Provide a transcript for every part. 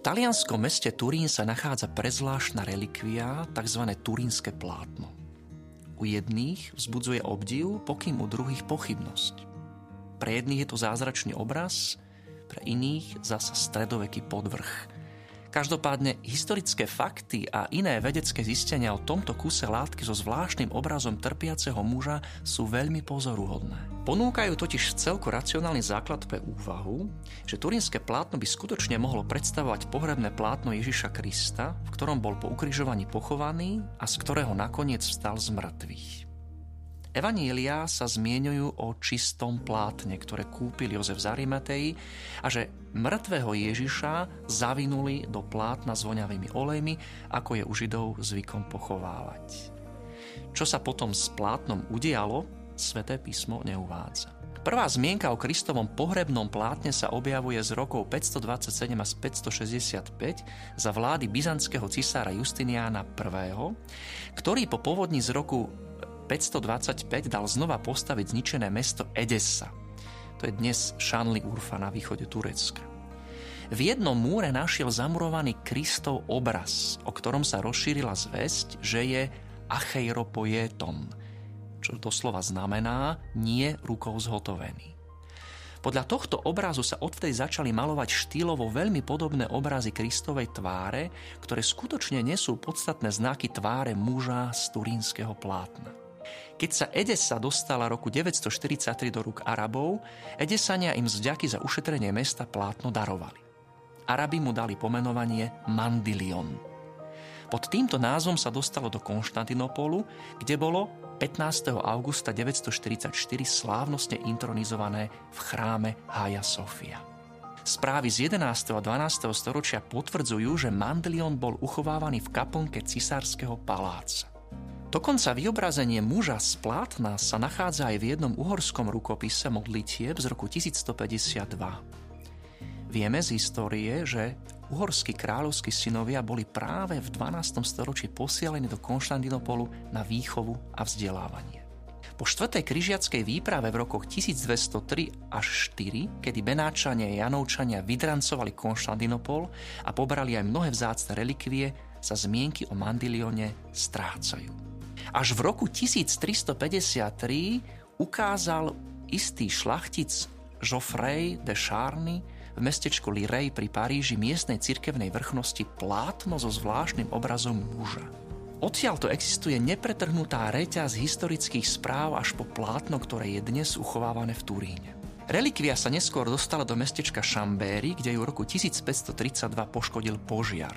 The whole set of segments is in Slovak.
talianskom meste Turín sa nachádza prezvláštna relikvia, tzv. turínske plátno. U jedných vzbudzuje obdiv, pokým u druhých pochybnosť. Pre jedných je to zázračný obraz, pre iných zasa stredoveký podvrh – Každopádne historické fakty a iné vedecké zistenia o tomto kuse látky so zvláštnym obrazom trpiaceho muža sú veľmi pozoruhodné. Ponúkajú totiž celko racionálny základ pre úvahu, že turínske plátno by skutočne mohlo predstavovať pohrebné plátno Ježiša Krista, v ktorom bol po ukrižovaní pochovaný a z ktorého nakoniec vstal z mŕtvych. Evanília sa zmienujú o čistom plátne, ktoré kúpil Jozef z Arimatei a že mŕtvého Ježiša zavinuli do plátna s voňavými olejmi, ako je u Židov zvykom pochovávať. Čo sa potom s plátnom udialo, sväté písmo neuvádza. Prvá zmienka o Kristovom pohrebnom plátne sa objavuje z rokov 527 a 565 za vlády byzantského cisára Justiniána I., ktorý po povodni z roku 525 dal znova postaviť zničené mesto Edessa. To je dnes Šanli Urfa na východe Turecka. V jednom múre našiel zamurovaný Kristov obraz, o ktorom sa rozšírila zväzť, že je acheiropoieton, čo doslova znamená nie rukou zhotovený. Podľa tohto obrazu sa odvtedy začali malovať štýlovo veľmi podobné obrazy Kristovej tváre, ktoré skutočne nesú podstatné znaky tváre muža z turínskeho plátna. Keď sa Edesa dostala roku 943 do rúk Arabov, Edesania im z vďaky za ušetrenie mesta plátno darovali. Arabi mu dali pomenovanie Mandilion. Pod týmto názvom sa dostalo do Konštantinopolu, kde bolo 15. augusta 944 slávnostne intronizované v chráme Hagia Sofia. Správy z 11. a 12. storočia potvrdzujú, že Mandelion bol uchovávaný v kaplnke cisárskeho paláca. Dokonca vyobrazenie muža z plátna sa nachádza aj v jednom uhorskom rukopise modlitieb z roku 1152. Vieme z histórie, že uhorskí kráľovskí synovia boli práve v 12. storočí posielení do Konštantinopolu na výchovu a vzdelávanie. Po štvrtej križiackej výprave v rokoch 1203 až 4, kedy Benáčania a Janovčania vydrancovali Konštantinopol a pobrali aj mnohé vzácne relikvie, sa zmienky o Mandilione strácajú. Až v roku 1353 ukázal istý šlachtic Geoffrey de Charny v mestečku Lirej pri Paríži miestnej cirkevnej vrchnosti plátno so zvláštnym obrazom muža. Odtiaľ to existuje nepretrhnutá reťaz historických správ až po plátno, ktoré je dnes uchovávané v Turíne. Relikvia sa neskôr dostala do mestečka Chambéry, kde ju v roku 1532 poškodil požiar.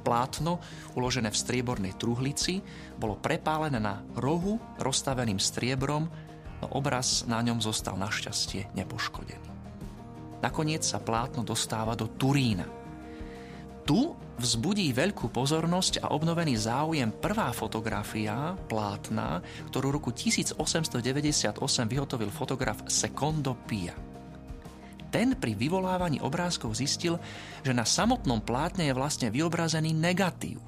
Plátno, uložené v striebornej truhlici, bolo prepálené na rohu rozstaveným striebrom, no obraz na ňom zostal našťastie nepoškodený. Nakoniec sa plátno dostáva do Turína. Tu vzbudí veľkú pozornosť a obnovený záujem prvá fotografia plátna, ktorú roku 1898 vyhotovil fotograf Secondo Pia ten pri vyvolávaní obrázkov zistil, že na samotnom plátne je vlastne vyobrazený negatív.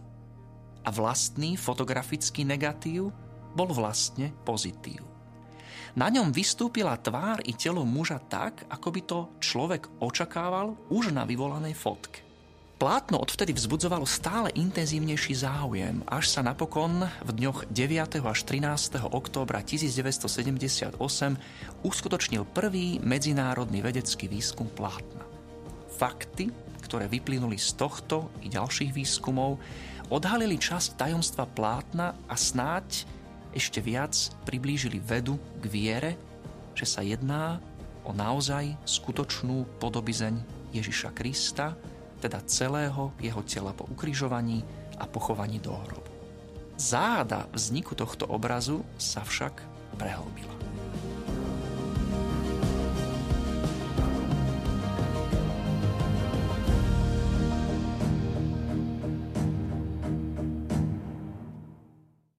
A vlastný fotografický negatív bol vlastne pozitív. Na ňom vystúpila tvár i telo muža tak, ako by to človek očakával už na vyvolanej fotke. Plátno odvtedy vzbudzovalo stále intenzívnejší záujem, až sa napokon v dňoch 9. až 13. októbra 1978 uskutočnil prvý medzinárodný vedecký výskum plátna. Fakty, ktoré vyplynuli z tohto i ďalších výskumov, odhalili časť tajomstva plátna a snáď ešte viac priblížili vedu k viere, že sa jedná o naozaj skutočnú podobizeň Ježiša Krista, teda celého jeho tela po ukrižovaní a pochovaní do hrobu. Záhada vzniku tohto obrazu sa však prehlbila.